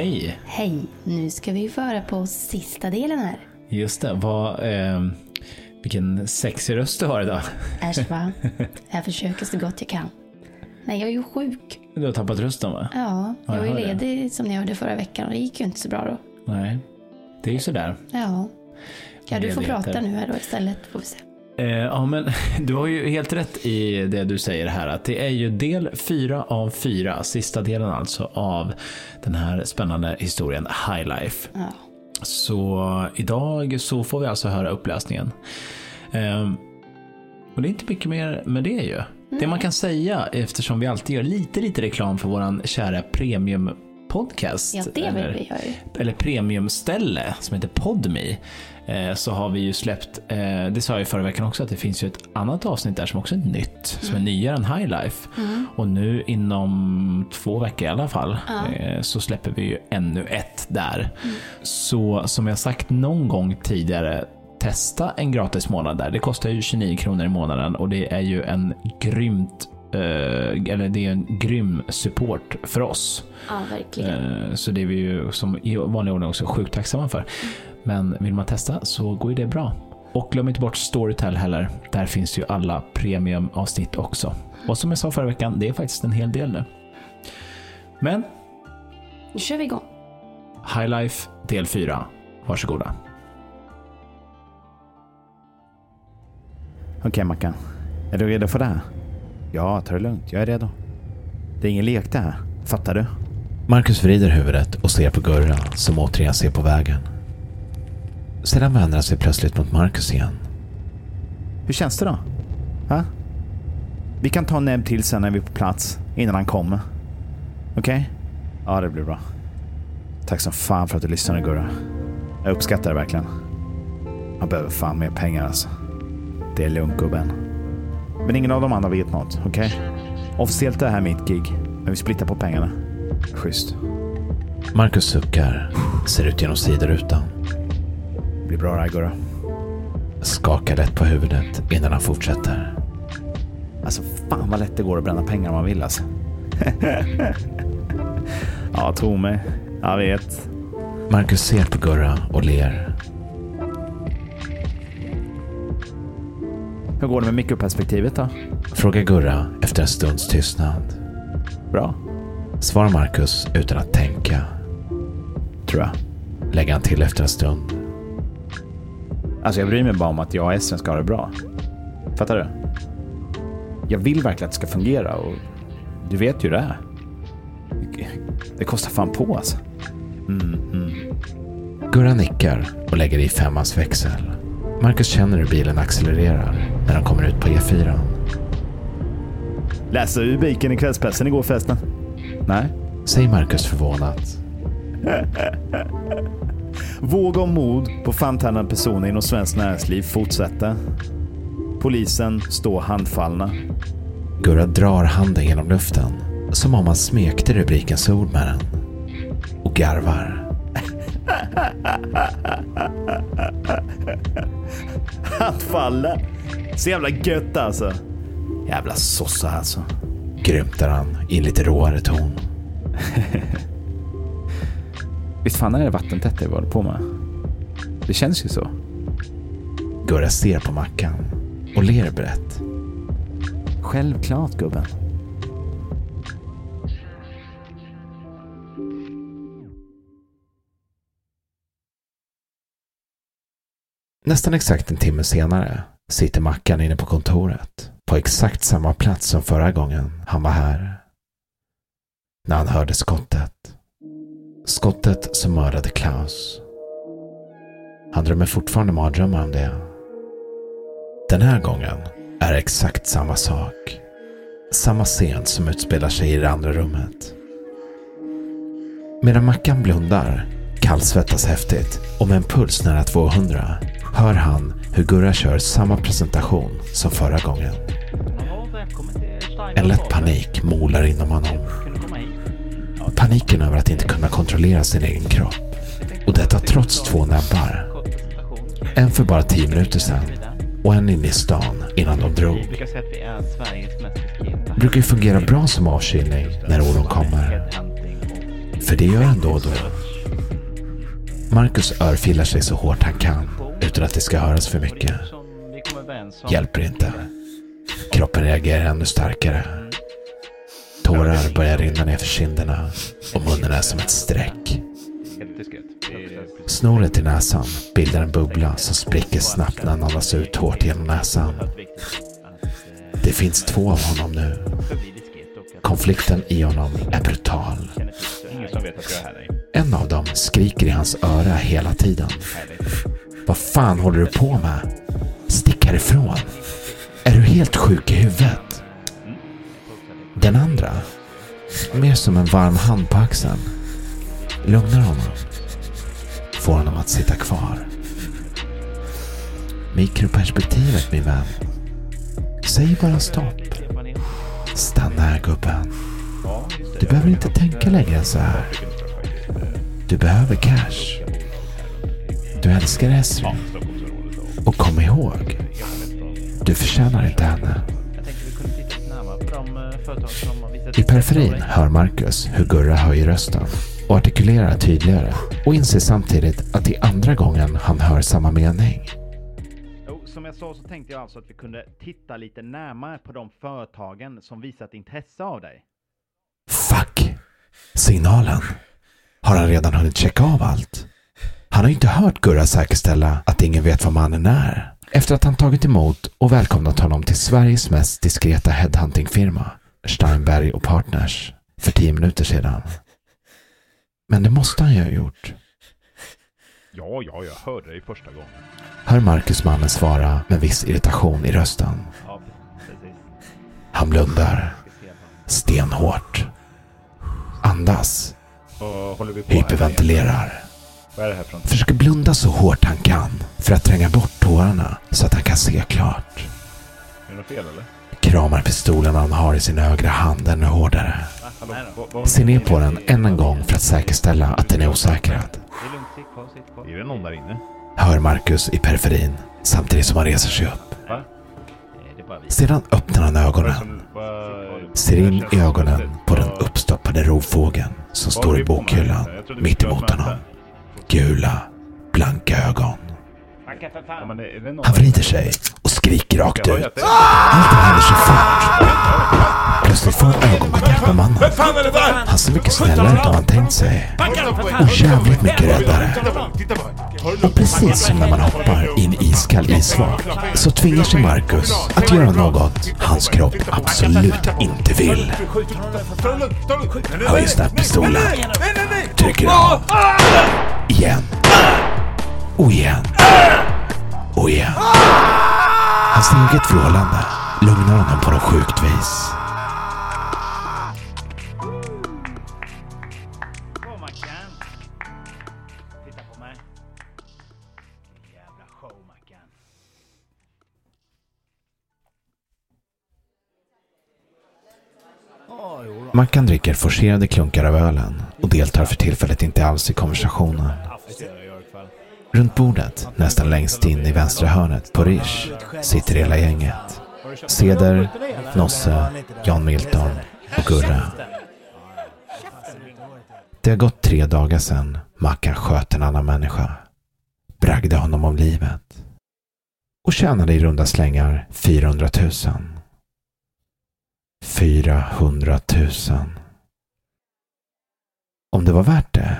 Hej! Hej. Nu ska vi föra på sista delen här. Just det, vad, eh, vilken sexig röst du har idag. Äsch va? Jag försöker så gott jag kan. Nej, jag är ju sjuk. Du har tappat rösten va? Ja, Ja, jag var ju hör det. ledig som ni hörde förra veckan och det gick ju inte så bra då. Nej, det är ju sådär. Ja. Ja, du får prata nu här då istället får vi se. Eh, ja, men du har ju helt rätt i det du säger här, att det är ju del fyra av fyra, sista delen alltså, av den här spännande historien High Life. Ja. Så idag så får vi alltså höra uppläsningen. Ehm, och det är inte mycket mer med det ju. Det man kan säga, eftersom vi alltid gör lite, lite reklam för våran kära premium podcast. Ja, eller, eller premiumställe som heter Podme. Eh, så har vi ju släppt, eh, det sa jag i förra veckan också, att det finns ju ett annat avsnitt där som också är nytt, som är nyare än High Life. Och nu inom två veckor i alla fall eh, så släpper vi ju ännu ett där. Så som jag sagt någon gång tidigare, testa en gratis månad där. Det kostar ju 29 kronor i månaden och det är ju en grymt eller det är en grym support för oss. Ja, verkligen. Så det är vi ju som i vanlig ordning också sjukt tacksamma för. Men vill man testa så går ju det bra. Och glöm inte bort Storytel heller. Där finns ju alla premiumavsnitt också. Och som jag sa förra veckan, det är faktiskt en hel del nu. Men Nu kör vi igång. High Life del 4. Varsågoda. Okej Mackan, är du redo för det här? Ja, ta det lugnt. Jag är redo. Det är ingen lek det här. Fattar du? Marcus vrider huvudet och ser på Gurra som återigen ser på vägen. Sedan vänder han sig plötsligt mot Marcus igen. Hur känns det då? Ha? Vi kan ta näbb till sen när vi är på plats, innan han kommer. Okej? Ja, det blir bra. Tack som fan för att du lyssnade Gurra. Jag uppskattar det verkligen. Man behöver fan mer pengar alltså. Det är lugnt gubben. Men ingen av de andra vet något, okej? Officiellt är det här mitt gig, men vi splittar på pengarna. Schysst. Marcus suckar, ser ut genom sidorutan, blir bra det här Gurra. skakar lätt på huvudet innan han fortsätter. Alltså fan vad lätt det går att bränna pengar om man vill alltså. ja, tro mig. Jag vet. Marcus ser på Gurra och ler. Hur går det med mikroperspektivet då? Frågar Gurra efter en stunds tystnad. Bra, Svarar Marcus utan att tänka. tror jag. Lägger han till efter en stund. Alltså jag bryr mig bara om att jag och Essen ska ha det bra. Fattar du? Jag vill verkligen att det ska fungera och du vet ju det är. Det kostar fan på alltså. Mm, mm. Gurra nickar och lägger i femmans växel. Marcus känner hur bilen accelererar när de kommer ut på E E4. Läste du rubriken i kvällspressen igår förresten? Nej? Säger Marcus förvånat. Våg om mord på framträdande personer inom svenskt näringsliv fortsätter. Polisen står handfallna. Gurra drar handen genom luften som om han smekte rubrikens ord med den. Och garvar. Handfallna? Så jävla gött alltså. Jävla sossa alltså. Grymtar han i en lite råare ton. Visst fan är det vattentätt det vi håller på med? Det känns ju så. Gurra ser på Mackan och ler brett. Självklart gubben. Nästan exakt en timme senare sitter Mackan inne på kontoret på exakt samma plats som förra gången han var här. När han hörde skottet. Skottet som mördade Klaus. Han drömmer fortfarande mardrömmar om det. Den här gången är det exakt samma sak. Samma scen som utspelar sig i det andra rummet. Medan Mackan blundar, kallsvettas häftigt och med en puls nära 200 hör han hur Gurra kör samma presentation som förra gången. En lätt panik molar inom honom. Paniken över att inte kunna kontrollera sin egen kropp. Och detta trots två näbbar. En för bara tio minuter sedan och en inne i stan innan de drog. Brukar ju fungera bra som avkylning när oron kommer. För det gör den då och då. Marcus örfilar sig så hårt han kan utan att det ska höras för mycket. Hjälper inte. Kroppen reagerar ännu starkare. Tårar börjar rinna ner för kinderna och munnen är som ett streck. Snoret i näsan bildar en bubbla som spricker snabbt när han andas ut hårt genom näsan. Det finns två av honom nu. Konflikten i honom är brutal. En av dem skriker i hans öra hela tiden. Vad fan håller du på med? Stick härifrån. Är du helt sjuk i huvudet? Den andra, mer som en varm hand på axeln, lugnar honom. Får honom att sitta kvar. Mikroperspektivet min vän. Säg bara stopp. Stanna här gubben. Du behöver inte tänka längre än så här. Du behöver cash. Du älskar Esri. Och kom ihåg. Du förtjänar inte henne. I periferin hör Marcus hur Gurra höjer rösten och artikulerar tydligare och inser samtidigt att det är andra gången han hör samma mening. Som jag sa så tänkte jag alltså att vi kunde titta lite närmare på de företagen som visat intresse av dig. Fuck! Signalen. Har han redan hunnit checka av allt? Han har ju inte hört Gurra säkerställa att ingen vet vad mannen är. Efter att han tagit emot och välkomnat honom till Sveriges mest diskreta headhuntingfirma, Steinberg och Partners, för tio minuter sedan. Men det måste han ju ha gjort. Ja, ja, jag hörde dig första gången. Hör Marcus mannen svara med viss irritation i rösten. Ja, precis. Han blundar. Stenhårt. Andas. Hyperventilerar. Försöker blunda så hårt han kan för att tränga bort tårarna så att han kan se klart. Är det något fel eller? Kramar pistolen han har i sin högra hand ännu hårdare. Ser ner på den än en gång för att säkerställa att den är osäkrad. Är det någon där inne? Hör Marcus i periferin samtidigt som han reser sig upp. Sedan öppnar han ögonen. Ser in i ögonen på den uppstoppade rovfågeln som står i bokhyllan mitt emot honom. Gula, blanka ögon. Macka för Ja, fan. men är det någon Han vrider sig och skriker rakt ut. Allt händer så fort. Plötsligt får han ögonkontakt med mannen. Han ser mycket snällare ut än han tänkt sig. Och jävligt mycket räddare. Och precis som när man hoppar i en iskall isvak så tvingar sig Marcus att göra något hans kropp absolut inte vill. Höjer snabbt pistolen. Trycker av. Igen. Och igen. Och igen. Hans eget vrålande lugnar honom på något sjukt vis. Mackan dricker forcerade klunkar av ölen och deltar för tillfället inte alls i konversationen. Runt bordet, nästan längst in i vänstra hörnet på Rish, sitter hela gänget. Ceder, Nosse, Jan Milton och Gurra. Det har gått tre dagar sedan Mackan sköt en annan människa. Bragde honom om livet. Och tjänade i runda slängar 400 000. 400 000. Om det var värt det?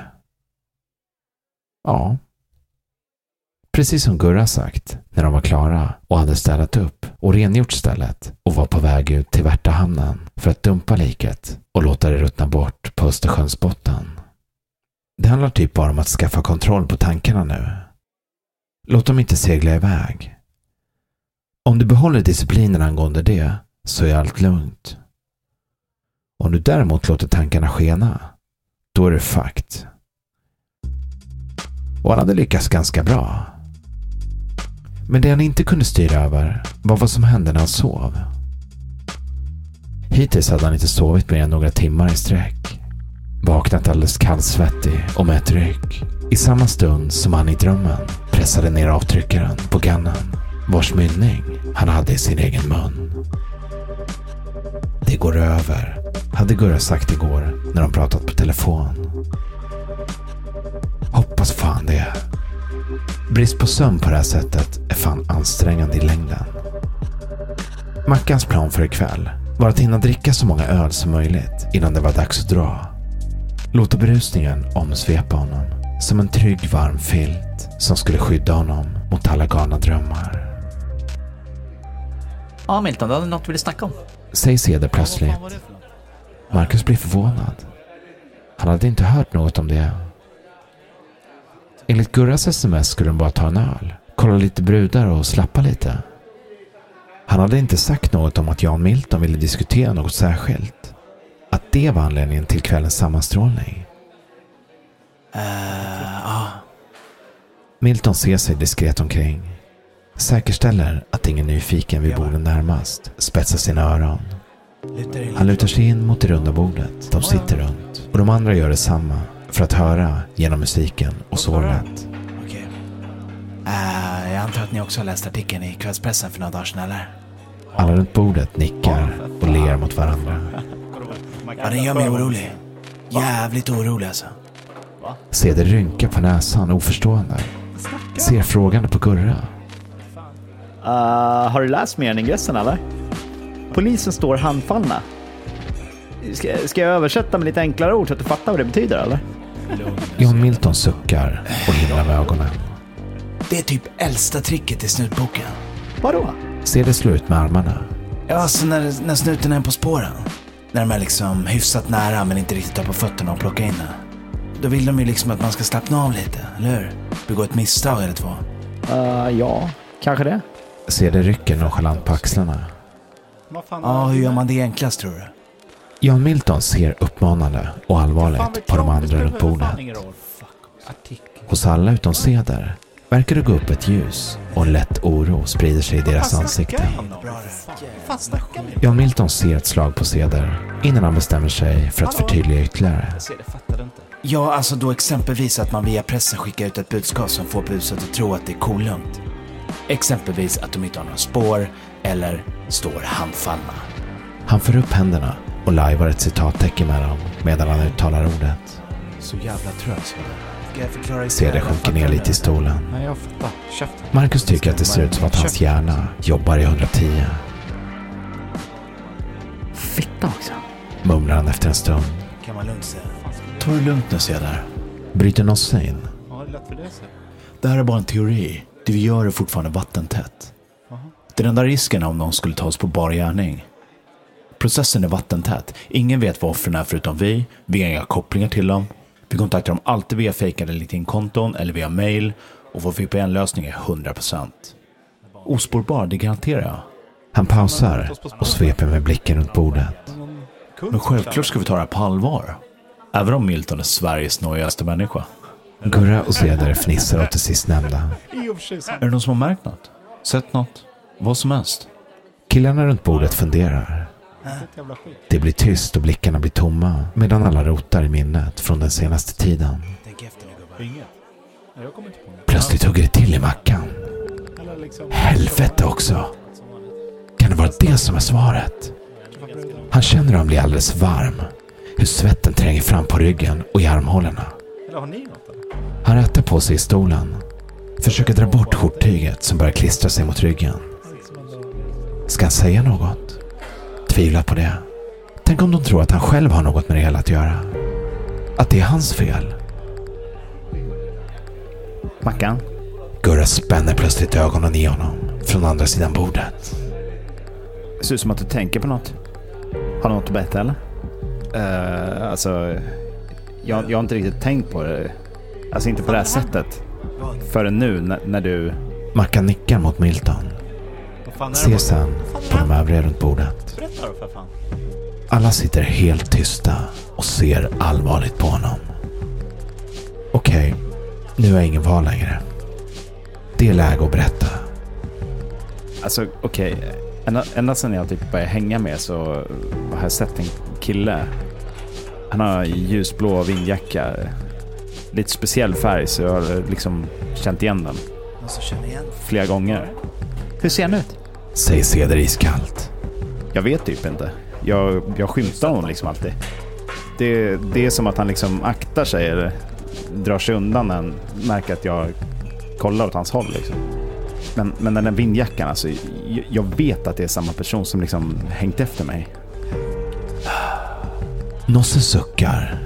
Ja. Precis som Gurra sagt, när de var klara och hade städat upp och rengjort stället och var på väg ut till Värtahamnen för att dumpa liket och låta det ruttna bort på Östersjöns botten. Det handlar typ bara om att skaffa kontroll på tankarna nu. Låt dem inte segla iväg. Om du behåller disciplinen angående det så är allt lugnt. Om du däremot låter tankarna skena, då är det fakt. Och han hade lyckats ganska bra. Men det han inte kunde styra över var vad som hände när han sov. Hittills hade han inte sovit mer än några timmar i sträck. Vaknat alldeles kallsvettig och med ett ryck. I samma stund som han i drömmen pressade ner avtryckaren på gannen vars mynning han hade i sin egen mun. Det går över, hade Gurra sagt igår när de pratat på telefon. Hoppas fan det. Brist på sömn på det här sättet är fan ansträngande i längden. Mackans plan för ikväll var att hinna dricka så många öl som möjligt innan det var dags att dra. Låta berusningen omsvepa honom som en trygg varm filt som skulle skydda honom mot alla galna drömmar. Ja, Milton, du hade något du ville snacka om. Säger Ceder plötsligt. Marcus blir förvånad. Han hade inte hört något om det. Enligt Gurras sms skulle de bara ta en öl, kolla lite brudar och slappa lite. Han hade inte sagt något om att Jan Milton ville diskutera något särskilt. Att det var anledningen till kvällens sammanstrålning. Uh, ja. Milton ser sig diskret omkring. Säkerställer att ingen nyfiken vid borden närmast spetsar sina öron. Han lutar sig in mot det runda bordet de sitter runt och de andra gör detsamma för att höra genom musiken och sorlet. Okej. Eh, jag antar att ni också har läst artikeln i kvällspressen för några dagar sedan, eller? Alla runt bordet nickar och ler mot varandra. Ja, den gör mig orolig. Jävligt orolig alltså. Ceder rynkar på näsan oförstående. Ser frågande på Gurra. Uh, har du läst mer än ingressen eller? Polisen står handfallna. Ska, ska jag översätta med lite enklare ord så att du fattar vad det betyder eller? John Milton suckar och himlar med ögonen. Det är typ äldsta tricket i snutboken. Vadå? Ceder slår ut med armarna. Ja, alltså när, när snuten är på spåren. När de är liksom hyfsat nära men inte riktigt har på fötterna och plocka in den. Då vill de ju liksom att man ska slappna av lite, eller hur? Begå ett misstag eller två. Uh, ja, kanske det. Ceder rycker nonchalant på axlarna. Ja, hur gör man det enklast tror du? Jan Milton ser uppmanande och allvarligt på de andra runt bordet. Hos alla utom Ceder verkar det gå upp ett ljus och en lätt oro sprider sig i deras ansikten. Jan Milton ser ett slag på Ceder innan han bestämmer sig för att förtydliga ytterligare. Ja, alltså då exempelvis att man via pressen skickar ut ett budskap som får buset att tro att det är kolugnt. Exempelvis att de inte har några spår eller står handfallna. Han för upp händerna och lajvar ett citattecken med dem medan han uttalar ordet. Så jävla trött så jag Ceder sjunker ner lite i stolen. Nej, jag fattar. Käften. Marcus tycker att det ser ut som att hans hjärna jobbar i 110. Fitta också. Mumlar han efter en stund. Kan man lugnt säga. Ta det lugnt nu Ceder. Bryter Nosse in. Det här är bara en teori. Det vi gör är fortfarande vattentätt. Den enda risken är om någon skulle ta oss på bar gärning. Processen är vattentät. Ingen vet vad offren är förutom vi. Vi har inga kopplingar till dem. Vi kontaktar dem alltid via fejkade LinkedIn-konton eller via mail. Och vår VPN-lösning är 100%. Ospårbar, det garanterar jag. Han pausar och sveper med blicken runt bordet. Men självklart ska vi ta det här på allvar. Även om Milton är Sveriges nojigaste människa. Gurra och Cedar fnissar åt det sistnämnda. Är det någon som har märkt något? Sett något? Vad som helst? Killarna runt bordet funderar. Det blir tyst och blickarna blir tomma medan alla rotar i minnet från den senaste tiden. Plötsligt hugger det till i mackan. Helvete också. Kan det vara det som är svaret? Han känner hur han blir alldeles varm. Hur svetten tränger fram på ryggen och i armhålorna. Han rättar på sig i stolen. Försöker dra bort skjorttyget som börjar klistra sig mot ryggen. Ska han säga något? Tvivlar på det. Tänk om de tror att han själv har något med det hela att göra. Att det är hans fel. Mackan? Gurra spänner plötsligt ögonen i honom från andra sidan bordet. Det ser ut som att du tänker på något. Har du något att berätta eller? Uh, alltså, jag, jag har inte riktigt tänkt på det. Alltså inte på det här sättet. Förrän nu när, när du... Mackan nickar mot Milton. Ser sen på de övriga runt bordet. Berätta då för fan. Alla sitter helt tysta och ser allvarligt på honom. Okej, nu har jag ingen val längre. Det är läge att berätta. Alltså okej. Okay. Ända, ända sedan jag typ började hänga med så har jag sett en kille. Han har ljusblå vindjacka. Lite speciell färg så jag har liksom känt igen den. Måste känna igen. Flera gånger. Hur ser han ut? Säger Ceder iskallt. Jag vet typ inte. Jag, jag skymtar honom liksom alltid. Det, det är som att han liksom aktar sig eller drar sig undan när han märker att jag kollar åt hans håll. Liksom. Men, men den där vindjackan, alltså, jag, jag vet att det är samma person som liksom hängt efter mig. Nosse suckar.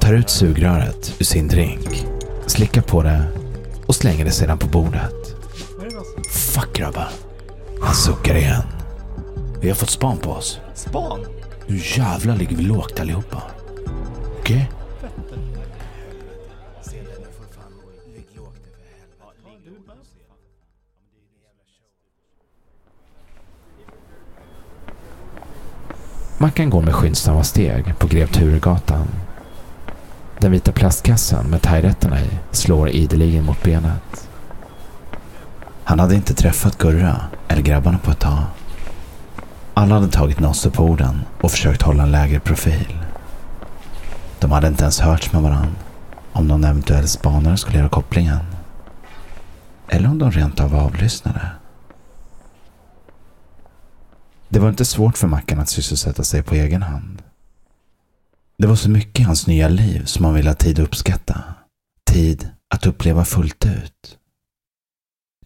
Tar ut sugröret ur sin drink. Slickar på det och slänger det sedan på bordet. Fuck grabbar. Han suckar igen. Vi har fått span på oss. Span? Nu jävlar ligger vi lågt allihopa. Okej? Okay? Mackan går med skyndsamma steg på Grev Turegatan. Den vita plastkassen med thairätterna i slår ideligen mot benet. Han hade inte träffat Gurra eller grabbarna på ett tag. Alla hade tagit Nosse på orden och försökt hålla en lägre profil. De hade inte ens hörts med varann om någon eventuell spanare skulle göra kopplingen. Eller om de rent av avlyssnade. Det var inte svårt för Mackan att sysselsätta sig på egen hand. Det var så mycket i hans nya liv som han ville ha tid att uppskatta. Tid att uppleva fullt ut.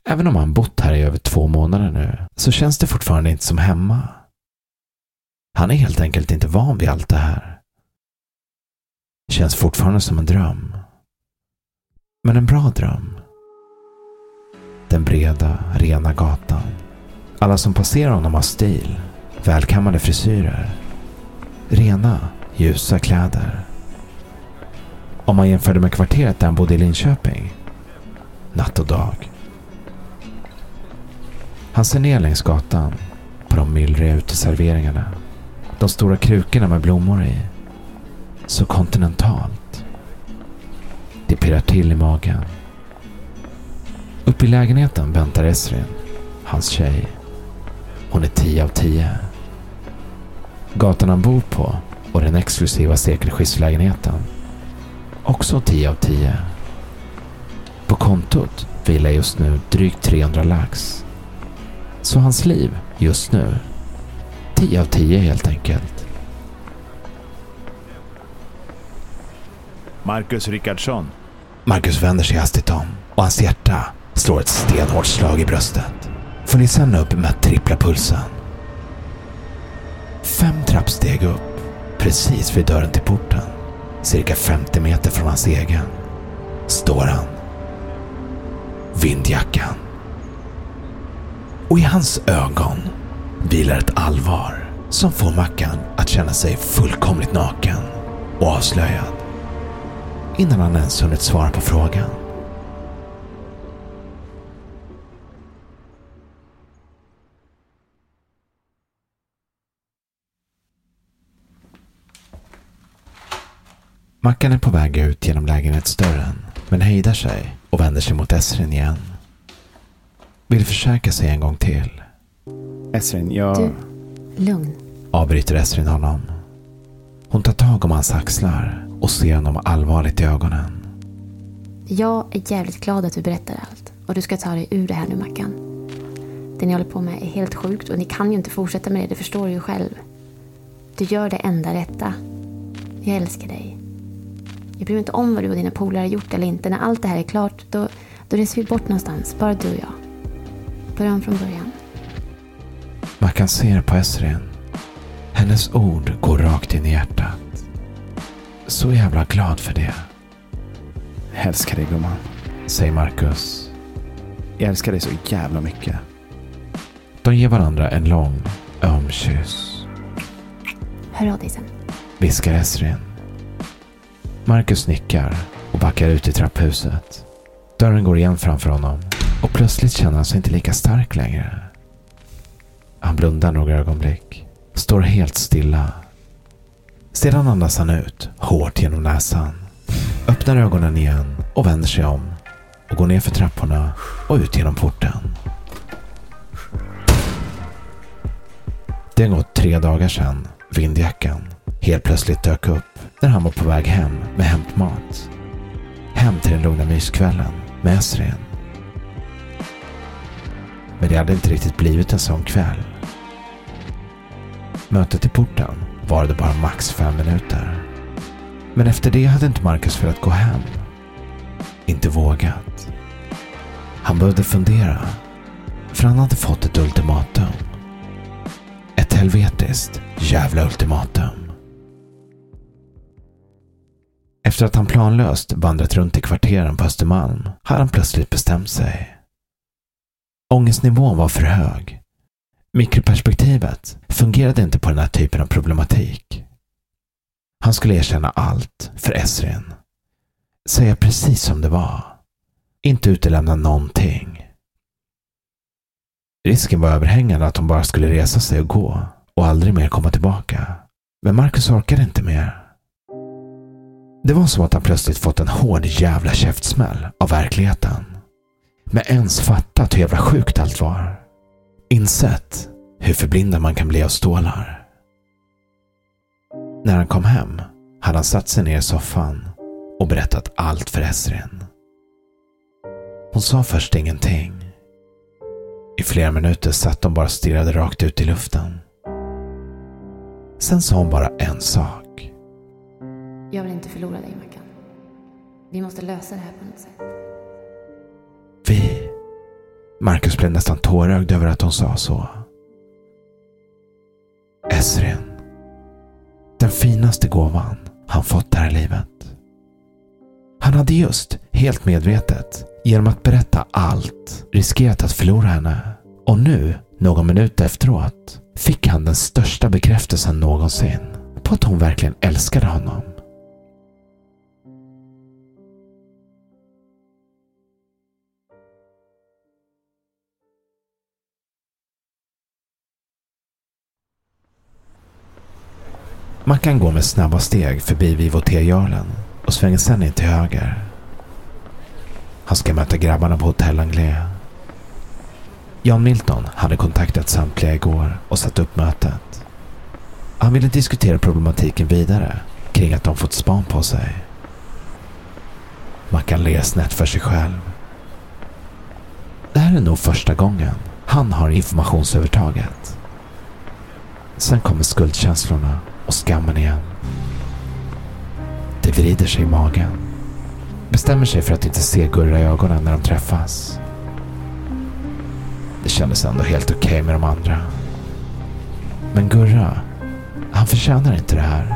Även om han bott här i över två månader nu så känns det fortfarande inte som hemma. Han är helt enkelt inte van vid allt det här. Känns fortfarande som en dröm. Men en bra dröm. Den breda, rena gatan. Alla som passerar honom har stil, välkammade frisyrer, rena, ljusa kläder. Om man jämförde med kvarteret där han bodde i Linköping. Natt och dag. Han ser ner längs gatan på de myllriga uteserveringarna. De stora krukorna med blommor i. Så kontinentalt. Det pirrar till i magen. Uppe i lägenheten väntar Esrin, hans tjej. Hon är 10 av 10. Gatan han bor på och den exklusiva sekelskiftslägenheten. Också 10 av 10. På kontot vilar just nu drygt 300 lax. Så hans liv just nu, 10 av 10 helt enkelt. Marcus Rickardsson. Marcus vänder sig hastigt om och hans hjärta slår ett stenhårt slag i bröstet. Följer sen upp med trippla pulsen. Fem trappsteg upp, precis vid dörren till porten, cirka 50 meter från hans egen, står han. Vindjackan och i hans ögon vilar ett allvar som får Mackan att känna sig fullkomligt naken och avslöjad innan han ens hunnit svara på frågan. Mackan är på väg ut genom lägenhetsdörren men hejdar sig och vänder sig mot Esrin igen. Vill försäkra sig en gång till. Esrin, jag... Du, lugn. Avbryter Esrin honom. Hon tar tag om hans axlar och ser honom allvarligt i ögonen. Jag är jävligt glad att du berättar allt. Och du ska ta dig ur det här nu, Mackan. Det ni håller på med är helt sjukt och ni kan ju inte fortsätta med det, det förstår du ju själv. Du gör det enda rätta. Jag älskar dig. Jag bryr mig inte om vad du och dina polare har gjort eller inte. När allt det här är klart, då, då reser vi bort någonstans. Bara du och jag. Börja om från början. Mackan ser på Esrin. Hennes ord går rakt in i hjärtat. Så jävla glad för det, Jag älskar dig gumman. säger Marcus. Jag älskar dig så jävla mycket. De ger varandra en lång, öm kyss. Hör av dig sen. viskar Esrin. Marcus nickar och backar ut i trapphuset. Dörren går igen framför honom och plötsligt känner han sig inte lika stark längre. Han blundar några ögonblick, står helt stilla. Sedan andas han ut, hårt genom näsan. Öppnar ögonen igen och vänder sig om och går ner för trapporna och ut genom porten. Det har gått tre dagar sedan vindjackan helt plötsligt dök upp när han var på väg hem med hämtmat. Hem till den lugna myskvällen med Esrin. Men det hade inte riktigt blivit en sån kväll. Mötet i porten varade bara max fem minuter. Men efter det hade inte Marcus velat gå hem. Inte vågat. Han behövde fundera. För han hade fått ett ultimatum. Ett helvetiskt jävla ultimatum. Efter att han planlöst vandrat runt i kvarteren på Östermalm hade han plötsligt bestämt sig. Ångestnivån var för hög. Mikroperspektivet fungerade inte på den här typen av problematik. Han skulle erkänna allt för Esrin. Säga precis som det var. Inte utelämna någonting. Risken var överhängande att hon bara skulle resa sig och gå och aldrig mer komma tillbaka. Men Marcus orkade inte mer. Det var som att han plötsligt fått en hård jävla käftsmäll av verkligheten. Med ens fattat hur jävla sjukt allt var. Insett hur förblindad man kan bli av stålar. När han kom hem hade han satt sig ner i soffan och berättat allt för Esrin. Hon sa först ingenting. I flera minuter satt de bara och stirrade rakt ut i luften. Sen sa hon bara en sak. Jag vill inte förlora dig, Mackan. Vi måste lösa det här på något sätt. Vi. Marcus blev nästan tårögd över att hon sa så. Esrin. Den finaste gåvan han fått här i livet. Han hade just, helt medvetet, genom att berätta allt, riskerat att förlora henne. Och nu, någon minut efteråt, fick han den största bekräftelsen någonsin på att hon verkligen älskade honom. Mackan går med snabba steg förbi Vivoté-jarlen och svänger sen in till höger. Han ska möta grabbarna på Hotell Anglais. Jan Milton hade kontaktat samtliga igår och satt upp mötet. Han ville diskutera problematiken vidare kring att de fått span på sig. Mackan ler snett för sig själv. Det här är nog första gången han har informationsövertaget. Sen kommer skuldkänslorna och skammen igen. Det vrider sig i magen. Bestämmer sig för att inte se Gurra i ögonen när de träffas. Det kändes ändå helt okej okay med de andra. Men Gurra, han förtjänar inte det här.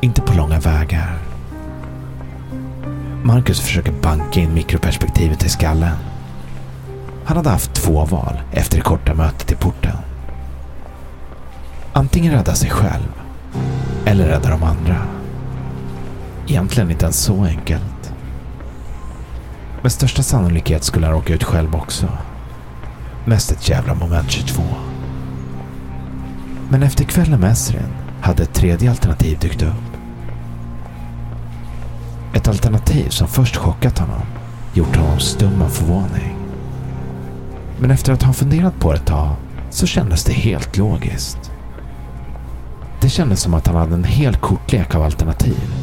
Inte på långa vägar. Marcus försöker banka in mikroperspektivet i skallen. Han hade haft två val efter det korta mötet i porten. Antingen rädda sig själv eller rädda de andra. Egentligen inte ens så enkelt. Med största sannolikhet skulle han råka ut själv också. Mest ett jävla moment 22. Men efter kvällen med Esrin hade ett tredje alternativ dykt upp. Ett alternativ som först chockat honom, gjort honom stum av förvåning. Men efter att ha funderat på det ett tag så kändes det helt logiskt. Det kändes som att han hade en hel kortlek av alternativ.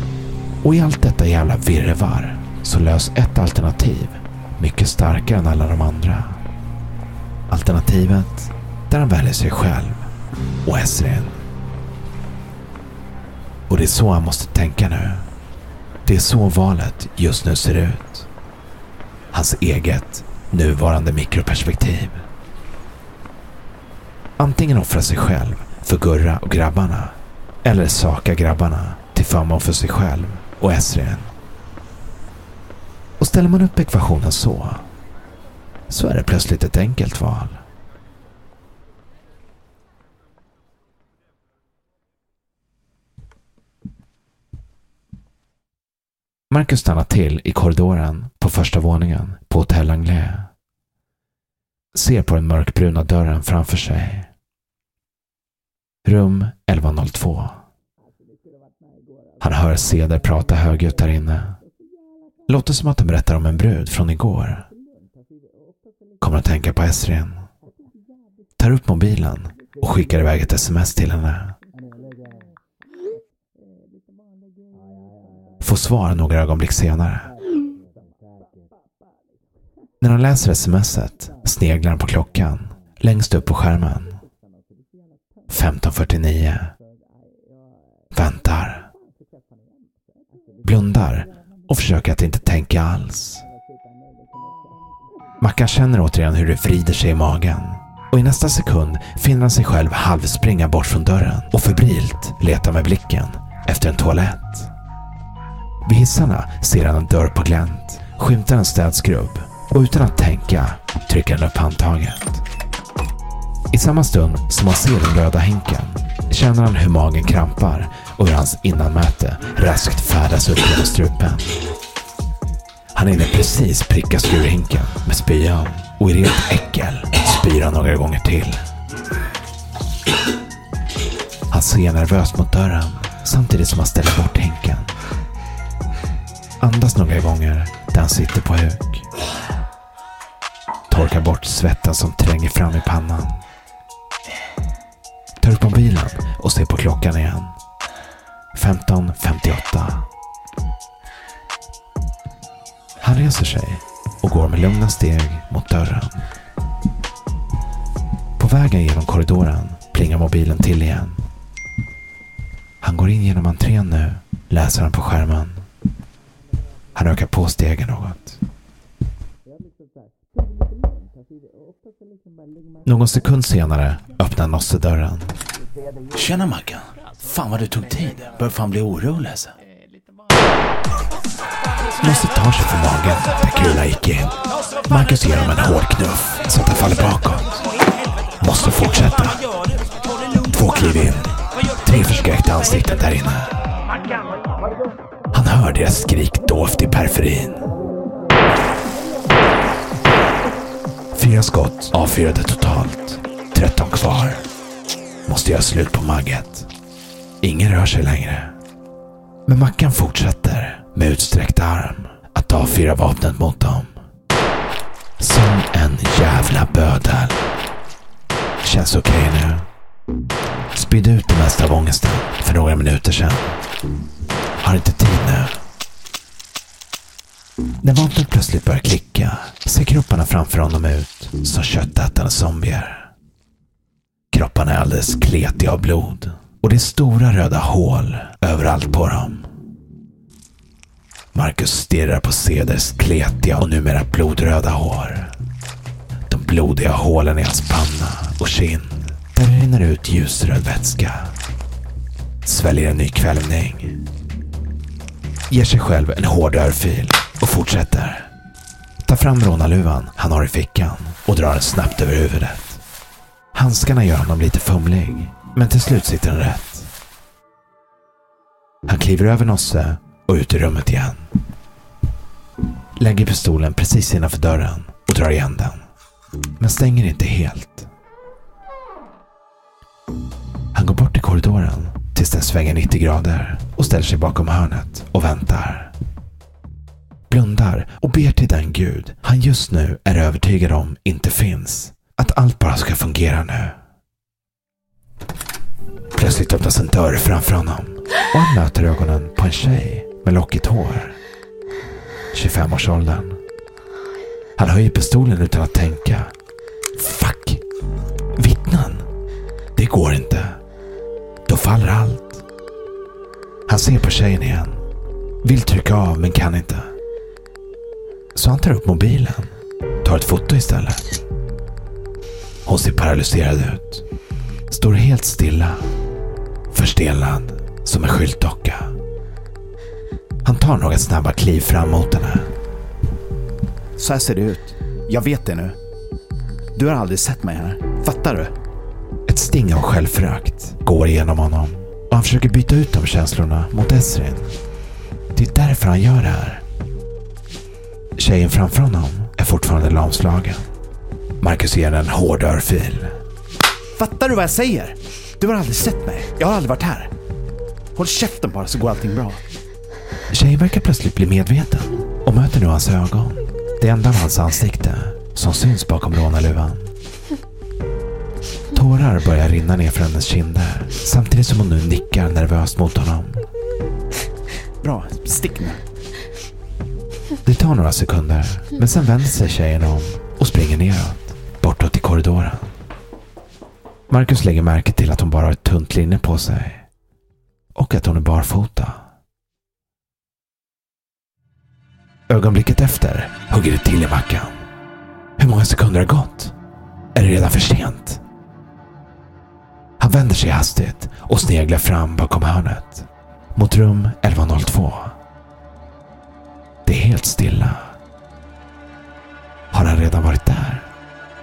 Och i allt detta jävla virrvarr så lös ett alternativ mycket starkare än alla de andra. Alternativet där han väljer sig själv och Esrin. Och det är så han måste tänka nu. Det är så valet just nu ser ut. Hans eget nuvarande mikroperspektiv. Antingen offra sig själv för Gurra och grabbarna eller saka grabbarna till förmån för sig själv och Esrien. Och ställer man upp ekvationen så, så är det plötsligt ett enkelt val. Marcus stannar till i korridoren på första våningen på Hotell Anglais. Ser på den mörkbruna dörren framför sig. Rum 1102. Han hör Ceder prata högljutt där inne. Låter som att de berättar om en brud från igår. Kommer att tänka på Esrin. Tar upp mobilen och skickar iväg ett sms till henne. Får svar några ögonblick senare. När han läser smset sneglar han på klockan längst upp på skärmen. 15.49. Väntar. Blundar och försöker att inte tänka alls. Mackan känner återigen hur det vrider sig i magen. Och i nästa sekund finner han sig själv halvspringa bort från dörren och febrilt leta med blicken efter en toalett. Vid hissarna ser han en dörr på glänt, skymtar en städskrubb och utan att tänka trycker han upp handtaget. I samma stund som han ser den röda hinken känner han hur magen krampar och hur hans innanmäte raskt färdas upp genom strupen. Han hinner precis pricka skurhinken med spyan och i rent äckel spyr han några gånger till. Han ser nervöst mot dörren samtidigt som han ställer bort hinken. Andas några gånger där han sitter på huk. Torkar bort svetten som tränger fram i pannan. Tar upp mobilen och ser på klockan igen. 15.58. Han reser sig och går med lugna steg mot dörren. På vägen genom korridoren plingar mobilen till igen. Han går in genom entrén nu, läser han på skärmen. Han ökar på stegen något. Någon sekund senare öppnar Nosse dörren. Tjena Mackan. Fan vad du tog tid. Börjar fan bli orolig alltså. Nosse tar sig för magen där kulan gick in. Marcus ger honom en hård knuff så att han faller bakåt. Måste fortsätta. Två kliv in. Tre förskräckta ansikten där inne. Han hör deras skrik dovt i periferin. Fyra skott avfyrade totalt. Tretton kvar. Måste göra slut på Magget. Ingen rör sig längre. Men Mackan fortsätter med utsträckt arm att avfyra vapnet mot dem. Som en jävla bödel. Känns okej okay nu. Spydde ut det mesta av ångesten för några minuter sedan. Har inte tid nu. När vapnet plötsligt börjar klicka ser kropparna framför honom ut som köttätande zombier. Kropparna är alldeles kletiga av blod och det är stora röda hål överallt på dem. Marcus stirrar på Ceders kletiga och numera blodröda hår. De blodiga hålen i hans panna och kind där det rinner ut ljusröd vätska. Sväljer en ny kvällning. Ger sig själv en hård örfil och fortsätter. Tar fram rånarluvan han har i fickan och drar den snabbt över huvudet. Handskarna gör honom lite fumlig, men till slut sitter den rätt. Han kliver över Nosse och ut i rummet igen. Lägger pistolen precis innanför dörren och drar igen den. Men stänger inte helt. Han går bort i korridoren tills den svänger 90 grader och ställer sig bakom hörnet och väntar blundar och ber till den gud han just nu är övertygad om inte finns. Att allt bara ska fungera nu. Plötsligt öppnas en dörr framför honom och han möter ögonen på en tjej med lockigt hår. 25-årsåldern. Han höjer pistolen utan att tänka. Fuck! Vittnen? Det går inte. Då faller allt. Han ser på tjejen igen. Vill trycka av men kan inte. Så han tar upp mobilen. Tar ett foto istället. Hon ser paralyserad ut. Står helt stilla. Förstelnad som en skyltdocka. Han tar några snabba kliv fram mot henne. Så här ser det ut. Jag vet det nu. Du har aldrig sett mig här. Fattar du? Ett sting av självförakt går igenom honom och han försöker byta ut de känslorna mot Esrin. Det är därför han gör det här. Tjejen framför honom är fortfarande lamslagen. Marcus ger en hård örfil. Fattar du vad jag säger? Du har aldrig sett mig. Jag har aldrig varit här. Håll käften bara så går allting bra. Tjejen verkar plötsligt bli medveten och möter nu hans ögon. Det enda av hans ansikte som syns bakom rånarluvan. Tårar börjar rinna ner för hennes kinder samtidigt som hon nu nickar nervöst mot honom. Bra, stick nu. Det tar några sekunder, men sen vänder sig tjejen om och springer neråt, bortåt i korridoren. Marcus lägger märke till att hon bara har ett tunt linne på sig och att hon är barfota. Ögonblicket efter hugger det till i mackan. Hur många sekunder har gått? Är det redan för sent? Han vänder sig hastigt och sneglar fram bakom hörnet. Mot rum 1102. Det är helt stilla. Har han redan varit där?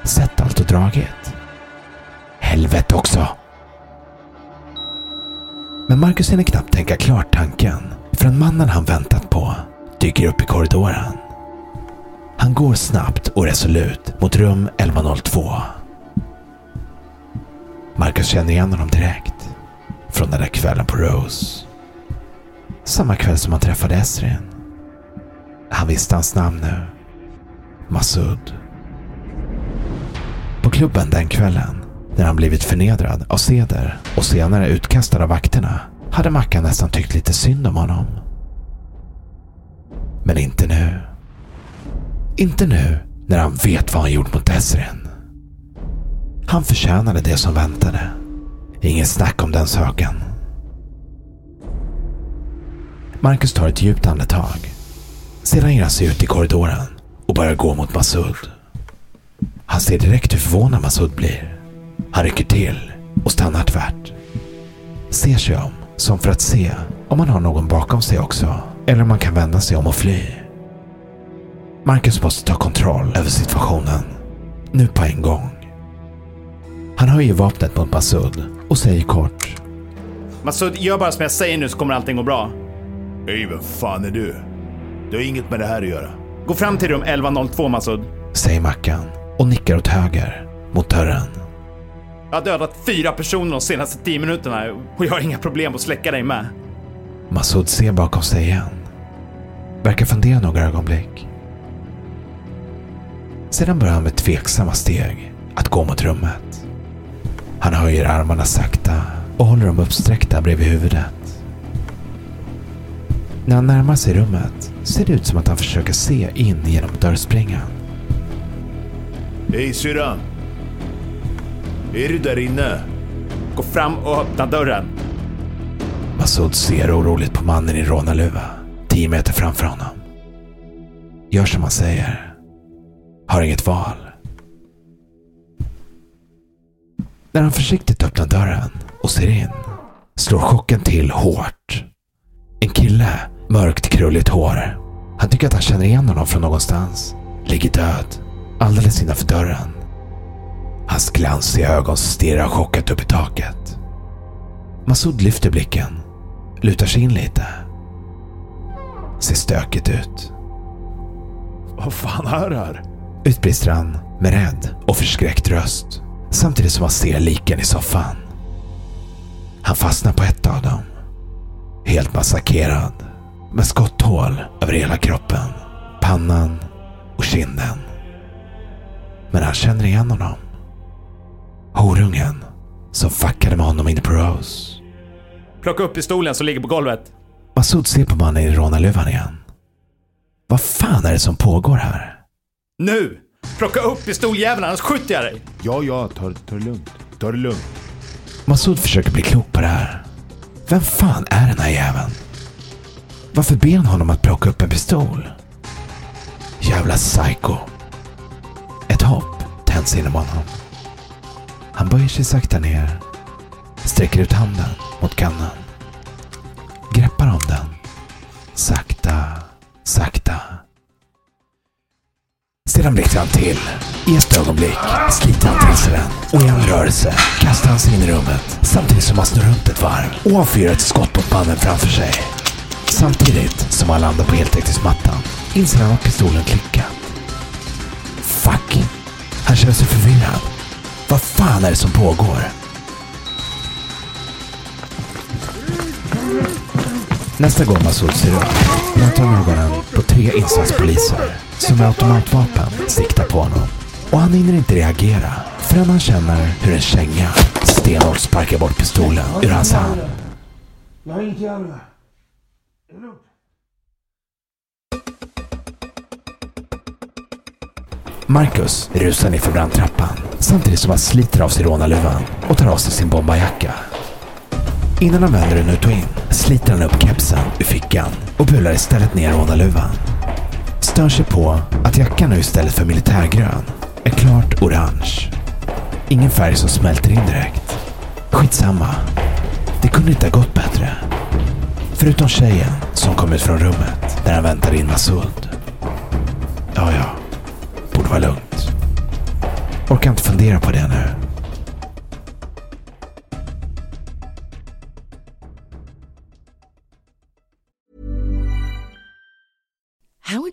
Sett allt och dragit? Helvete också! Men Marcus hinner knappt tänka klart tanken förrän mannen han väntat på dyker upp i korridoren. Han går snabbt och resolut mot rum 1102. Marcus känner igen honom direkt. Från den där kvällen på Rose. Samma kväll som han träffade Esrin. Han visste hans namn nu. Masud. På klubben den kvällen, när han blivit förnedrad av Ceder och senare utkastad av vakterna, hade Mackan nästan tyckt lite synd om honom. Men inte nu. Inte nu när han vet vad han gjort mot Esrin. Han förtjänade det som väntade. Inget snack om den saken. Marcus tar ett djupt andetag. Sedan ger han sig ut i korridoren och börjar gå mot Masud. Han ser direkt hur förvånad Masud blir. Han rycker till och stannar tvärt. Ser sig om, som för att se om han har någon bakom sig också. Eller om man kan vända sig om och fly. Marcus måste ta kontroll över situationen. Nu på en gång. Han höjer vapnet mot Masud och säger kort. Masud, gör bara som jag säger nu så kommer allting gå bra. Hej, vem fan är du? Du har inget med det här att göra. Gå fram till rum 1102 Masud. Säger Mackan och nickar åt höger mot dörren. Jag har dödat fyra personer de senaste tio minuterna och jag har inga problem att släcka dig med. Masud ser bakom sig igen. Verkar fundera några ögonblick. Sedan börjar han med tveksamma steg att gå mot rummet. Han höjer armarna sakta och håller dem uppsträckta bredvid huvudet. När han närmar sig rummet ser det ut som att han försöker se in genom dörrspringan. Hej syrran! Är du där inne? Gå fram och öppna dörren. Masud ser oroligt på mannen i rånarluva, tio meter framför honom. Gör som han säger. Har inget val. När han försiktigt öppnar dörren och ser in slår chocken till hårt. En kille, mörkt krulligt hår. Han tycker att han känner igen honom från någonstans. Ligger död, alldeles innanför dörren. Hans glansiga ögon stirrar chockat upp i taket. Masud lyfter blicken, lutar sig in lite. Ser stökigt ut. Vad fan är det här? Utbrister han med rädd och förskräckt röst. Samtidigt som han ser liken i soffan. Han fastnar på ett av dem. Helt massakrerad. Med skotthål över hela kroppen. pannan och kinden. Men han känner igen honom. Horungen som fuckade med honom inne på Rose. Plocka upp pistolen som ligger på golvet. Masoud ser på mannen i rånarluvan igen. Vad fan är det som pågår här? Nu! Plocka upp pistoljäveln annars skjuter jag dig! Ja, ja, ta, ta det lugnt. Ta det lugnt. Masoud försöker bli klok på det här. Vem fan är den här jäveln? Varför ber han honom att plocka upp en pistol? Jävla psycho. Ett hopp tänds inom honom. Han böjer sig sakta ner, sträcker ut handen mot kannan. Greppar om den. Sakta, sakta. Sedan blixtrar han till. I ett ögonblick sliter han till sig den och i en rörelse kastar han sig in i rummet samtidigt som han snurrar runt ett varv och avfyrar ett skott mot mannen framför sig. Samtidigt som han landar på heltäckningsmattan inser han att pistolen klickat. Fuck! Han känner sig förvirrad. Vad fan är det som pågår? Nästa gång Masoud ser upp möter han ögonen på tre insatspoliser som med automatvapen siktar på honom. Och han hinner inte reagera förrän han känner hur en känga stenhårt sparkar bort pistolen ur hans hand. Jag Marcus rusar ner för brandtrappan samtidigt som han sliter av sig rånarluvan och tar av sig sin bombajacka. Innan han vänder den ut och in sliter han upp kepsen ur fickan och bular istället ner rånarluvan. Stör sig på att jackan nu istället för militärgrön är klart orange. Ingen färg som smälter in direkt. Skitsamma. Det kunde inte ha gått bättre. Förutom tjejen som kom ut från rummet där han väntade in Masoud. Ja, ja. Borde vara lugnt. Orkar inte fundera på det nu.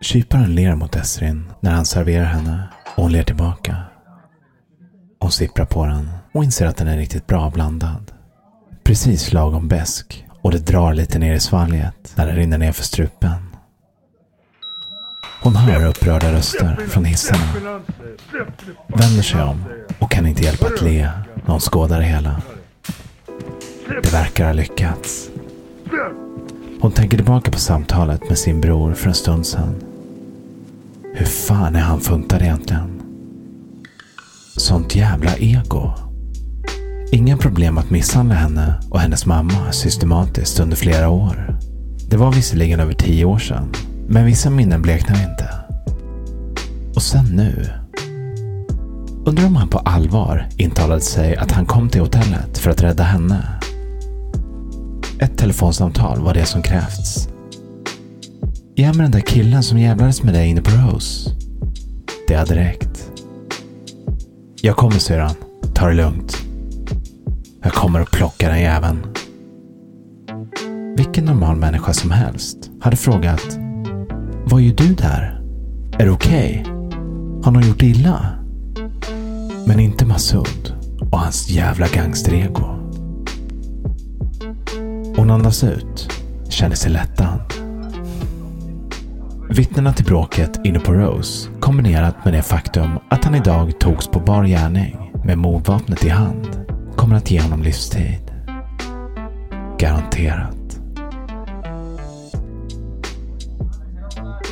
Kyparen ler mot Esrin när han serverar henne och hon ler tillbaka. Hon sipprar på den och inser att den är riktigt bra blandad. Precis lagom besk och det drar lite ner i svalget när det rinner ner för strupen. Hon hör upprörda röster från hissarna. Vänder sig om och kan inte hjälpa att le när hon skådar det hela. Det verkar ha lyckats. Hon tänker tillbaka på samtalet med sin bror för en stund sedan. Hur fan är han funtad egentligen? Sånt jävla ego. Inga problem att misshandla henne och hennes mamma systematiskt under flera år. Det var visserligen över tio år sedan, men vissa minnen bleknar inte. Och sen nu. Undrar om han på allvar intalade sig att han kom till hotellet för att rädda henne. Ett telefonsamtal var det som krävts. Ja med den där killen som jävlades med dig inne på Rose. Det hade räckt. Jag kommer syrran. Ta det lugnt. Jag kommer och plocka den jäveln. Vilken normal människa som helst hade frågat Vad gör du där? Är det okej? Okay? Har någon gjort illa? Men inte Masud och hans jävla gangsterego. Hon andas ut, känner sig lättad. Vittnena till bråket inne på Rose kombinerat med det faktum att han idag togs på bar gärning med mordvapnet i hand kommer att ge honom livstid. Garanterat.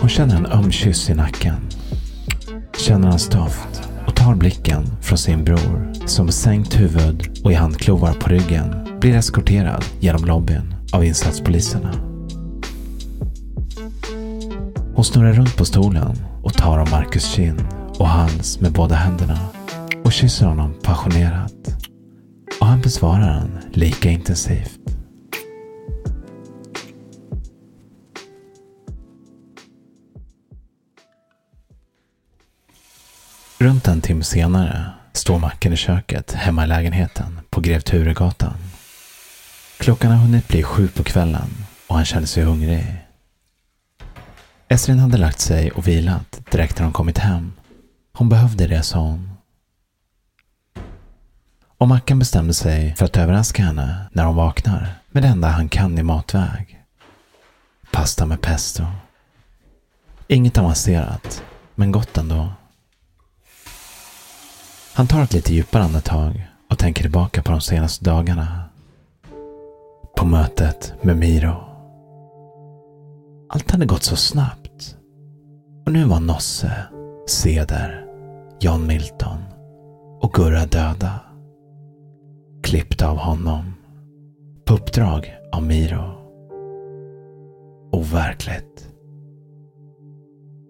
Hon känner en öm kyss i nacken. Känner hans doft och tar blicken från sin bror som med sänkt huvud och i handklovar på ryggen blir eskorterad genom lobbyn av insatspoliserna. Hon snurrar runt på stolen och tar om Marcus kind och hals med båda händerna och kysser honom passionerat. Och han besvarar den lika intensivt. Runt en timme senare står Macken i köket hemma i lägenheten på Grev Turegatan. Klockan har hunnit bli sju på kvällen och han känner sig hungrig. Esrin hade lagt sig och vilat direkt när hon kommit hem. Hon behövde det, sa hon. Och Mackan bestämde sig för att överraska henne när hon vaknar med det enda han kan i matväg. Pasta med pesto. Inget avancerat, men gott ändå. Han tar ett lite djupare andetag och tänker tillbaka på de senaste dagarna. På mötet med Miro. Allt hade gått så snabbt. Och nu var Nosse, Ceder, John Milton och Gurra döda. Klippta av honom. På uppdrag av Miro. Overkligt.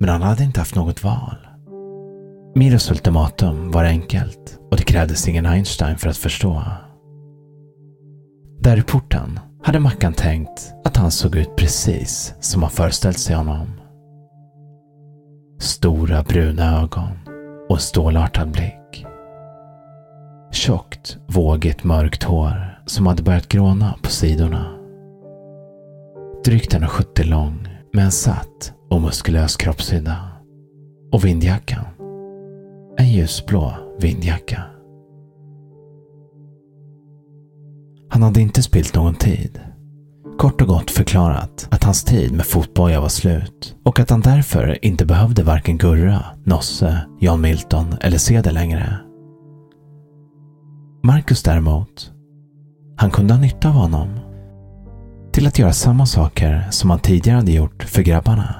Men han hade inte haft något val. Miros ultimatum var enkelt och det krävdes ingen Einstein för att förstå. Där i porten hade Mackan tänkt att han såg ut precis som han föreställt sig honom. Stora bruna ögon och stålartad blick. Tjockt, vågigt mörkt hår som hade börjat gråna på sidorna. Drygt 1,70 lång med en satt och muskulös kroppshydda. Och vindjackan. En ljusblå vindjacka. Han hade inte spilt någon tid. Kort och gott förklarat att hans tid med fotboja var slut och att han därför inte behövde varken Gurra, Nosse, Jan Milton eller Ceder längre. Marcus däremot, han kunde ha nytta av honom. Till att göra samma saker som han tidigare hade gjort för grabbarna.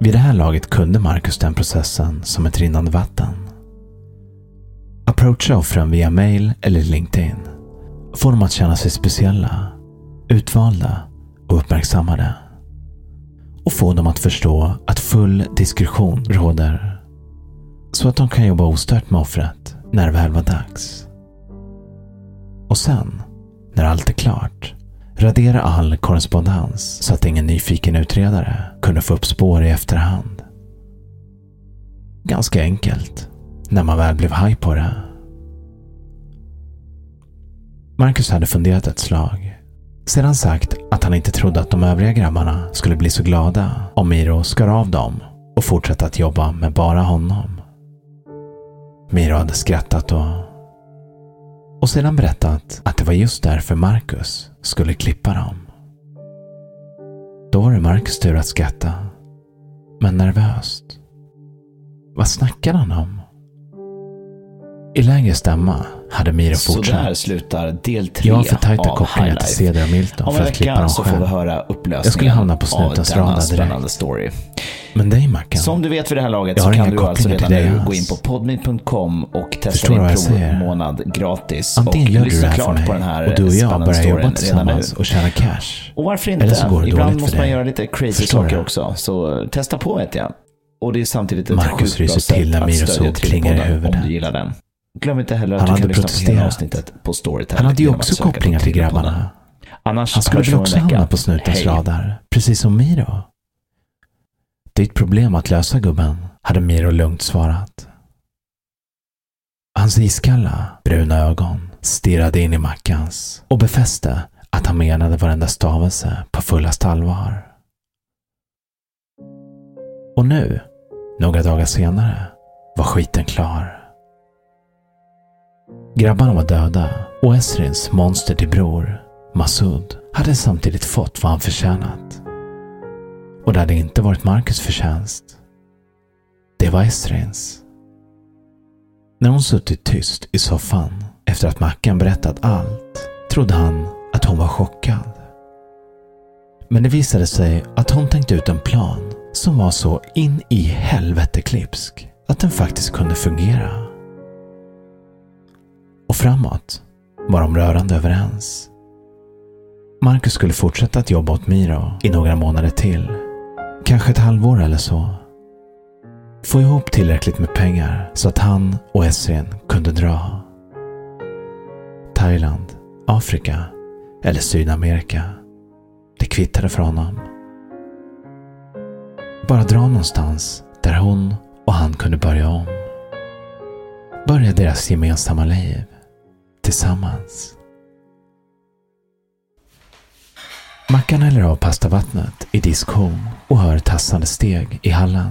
Vid det här laget kunde Marcus den processen som ett rinnande vatten. Approacha offren via mail eller LinkedIn. Få dem att känna sig speciella, utvalda och uppmärksammade. Och få dem att förstå att full diskretion råder. Så att de kan jobba ostört med offret när det väl var dags. Och sen, när allt är klart, radera all korrespondens så att ingen nyfiken utredare kunde få upp spår i efterhand. Ganska enkelt, när man väl blev haj på det. Marcus hade funderat ett slag. Sedan sagt att han inte trodde att de övriga grabbarna skulle bli så glada om Miro skar av dem och fortsatte att jobba med bara honom. Miro hade skrattat och, och sedan berättat att det var just därför Marcus skulle klippa dem. Då var det Marcus tur att skratta. Men nervöst. Vad snackade han om? I lägre stämma hade Miro fortsatt. Så där slutar del tre Jag har för tajta av kopplingar till. Ceder och Milton Om för att klippa dem så får vi själv. höra upplösningen Jag skulle hamna på av denna radar spännande direkt. story. Men dig Mackan, Som du vet vid det här laget så kan du alltså redan nu alls. gå in på podme.com och testa din provmånad gratis. Antingen och gör du det här klart på den här och du och jag börjar jobba tillsammans och tjäna cash. Och varför inte? Eller så går det Ibland måste man göra lite crazy saker också. Så testa på vet jag. Och det är samtidigt ett Marcus sjukt bra ryser till sätt när att stödja så klingar i huvudet. Om du gillar den. Glöm inte heller att Han du hade kan lyssna på hela avsnittet på Storytel. Han hade ju också kopplingar till grabbarna. Annars Han skulle väl också hamna på snutens Hej. radar, precis som Miro? Ditt problem att lösa gubben, hade Miro lugnt svarat. Hans iskalla, bruna ögon stirrade in i Mackans och befäste att han menade varenda stavelse på fullast allvar. Och nu, några dagar senare, var skiten klar. Grabbarna var döda och Esrins monster till bror, Masud, hade samtidigt fått vad han förtjänat. Och det hade inte varit Marcus förtjänst. Det var Esrins. När hon suttit tyst i soffan efter att Mackan berättat allt trodde han att hon var chockad. Men det visade sig att hon tänkt ut en plan som var så in i helvete klipsk att den faktiskt kunde fungera. Och framåt var de rörande överens. Marcus skulle fortsätta att jobba åt Miro i några månader till. Kanske ett halvår eller så. Få ihop tillräckligt med pengar så att han och Esrin kunde dra. Thailand, Afrika eller Sydamerika. Det kvittade för honom. Bara dra någonstans där hon och han kunde börja om. Börja deras gemensamma liv. Tillsammans. Mackan häller av pastavattnet i diskhon och hör tassande steg i hallen.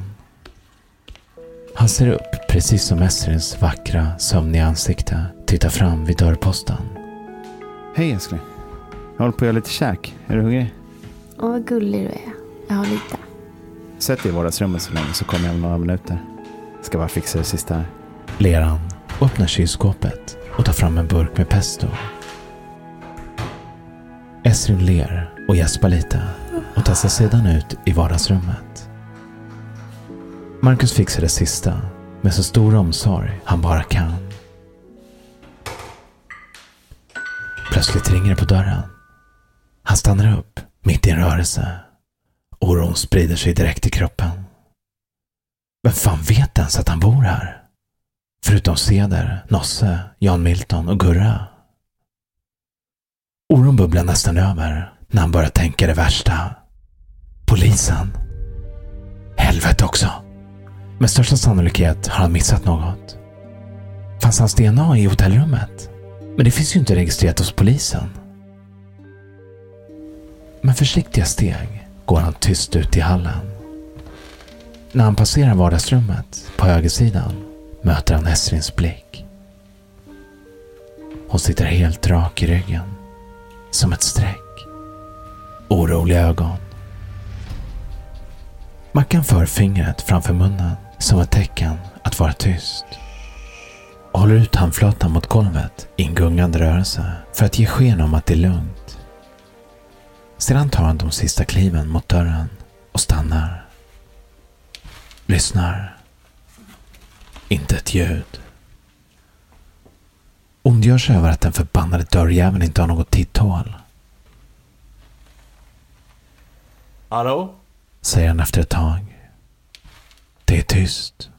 Han ser upp precis som Esrins vackra, sömniga ansikte tittar fram vid dörrposten. Hej älskling. Jag håller på att göra lite käk. Är du hungrig? Åh, vad gullig du är. Jag har lite. Sätt dig i vardagsrummet så länge så kommer jag om några minuter. Ska bara fixa det sista här. Ler han och öppnar kylskåpet och tar fram en burk med pesto. Esrin ler och gäspar lite och tar sig sedan ut i vardagsrummet. Marcus fixar det sista med så stor omsorg han bara kan. Plötsligt ringer det på dörren. Han stannar upp mitt i en rörelse. Oron sprider sig direkt i kroppen. Vem fan vet ens att han bor här? Förutom Ceder, Nosse, Jan Milton och Gurra. Oron bubblar nästan över när han börjar tänka det värsta. Polisen. Helvete också. Med största sannolikhet har han missat något. Fanns hans DNA i hotellrummet? Men det finns ju inte registrerat hos polisen. Med försiktiga steg går han tyst ut i hallen. När han passerar vardagsrummet på högersidan möter han Esrins blick. Hon sitter helt rak i ryggen, som ett streck. oroliga ögon. Mackan för fingret framför munnen som ett tecken att vara tyst. Och håller ut handflatan mot golvet i en gungande rörelse för att ge sken om att det är lugnt. Sedan tar han de sista kliven mot dörren och stannar. Lyssnar. Inte ett ljud. Ondgör sig över att den förbannade dörrjäveln inte har något titthål. Hallå? Säger han efter ett tag. Det är tyst.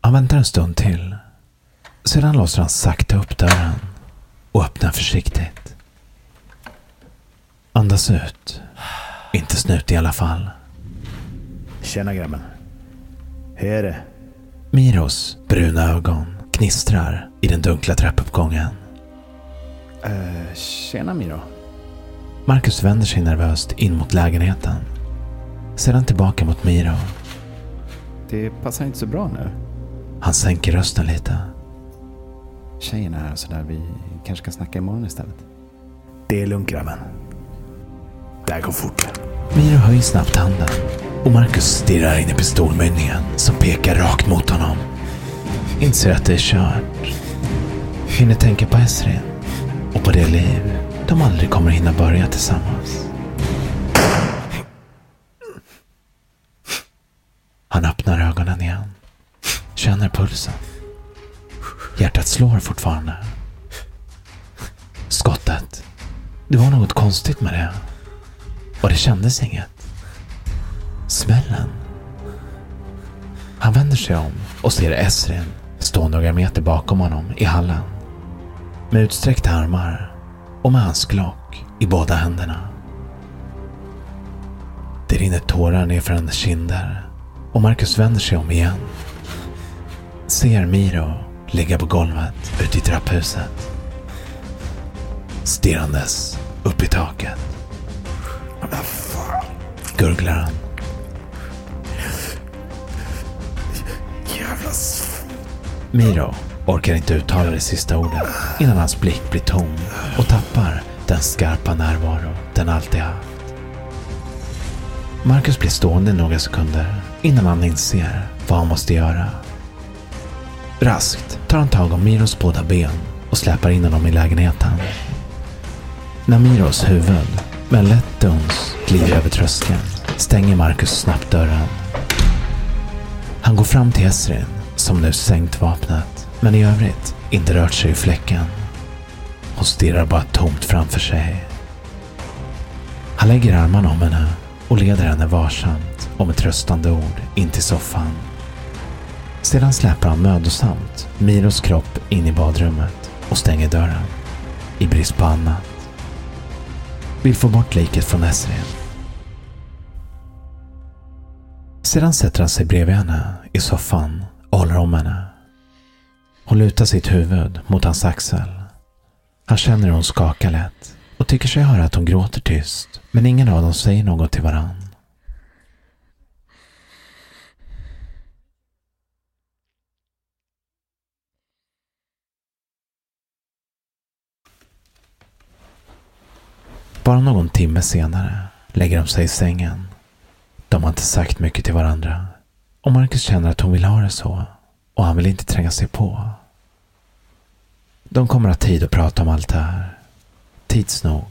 Han väntar en stund till. Sedan låser han sakta upp dörren och öppnar försiktigt. Andas ut. Inte snut i alla fall. Tjena grabben. Är det? Miros bruna ögon knistrar i den dunkla trappuppgången. Uh, tjena Miro. Marcus vänder sig nervöst in mot lägenheten. Sedan tillbaka mot Miro. Det passar inte så bra nu. Han sänker rösten lite. Tjejen är här sådär. Vi kanske kan snacka imorgon istället. Det är lugnt grabben. Det här går fort. Miro höjer snabbt handen och Marcus stirrar in i pistolmynningen som pekar rakt mot honom. Inser att det är kört. Hinner tänka på Esrin och på det liv de aldrig kommer hinna börja tillsammans. Han öppnar ögonen igen. Känner pulsen. Hjärtat slår fortfarande. Skottet. Det var något konstigt med det. Och det kändes inget. Smällen. Han vänder sig om och ser Esrin stå några meter bakom honom i hallen. Med utsträckta armar och med hans glock i båda händerna. Det rinner tårar nerför hennes kinder och Marcus vänder sig om igen. Ser Miro ligga på golvet ute i trapphuset. Stirrandes upp i taket. Gurglar han. Jävla Miro orkar inte uttala det sista ordet innan hans blick blir tom och tappar den skarpa närvaro den alltid haft. Marcus blir stående några sekunder innan han inser vad han måste göra. Raskt tar han tag om Miros båda ben och släpar in honom i lägenheten. När Miros huvud med en lätt duns glider över tröskeln stänger Marcus snabbt dörren. Han går fram till Esrin som nu sänkt vapnet men i övrigt inte rört sig i fläcken. Hon stirrar bara tomt framför sig. Han lägger armarna om henne och leder henne varsamt och med tröstande ord in till soffan. Sedan släpar han mödosamt Miros kropp in i badrummet och stänger dörren. I brist på annat. Vill få bort liket från Esrin. Sedan sätter han sig bredvid henne i soffan och håller om henne. Hon lutar sitt huvud mot hans axel. Han känner hur hon skakar lätt och tycker sig höra att hon gråter tyst. Men ingen av dem säger något till varann. Bara någon timme senare lägger de sig i sängen. De har inte sagt mycket till varandra. Och Marcus känner att hon vill ha det så. Och han vill inte tränga sig på. De kommer ha tid att prata om allt det här. Tids nog.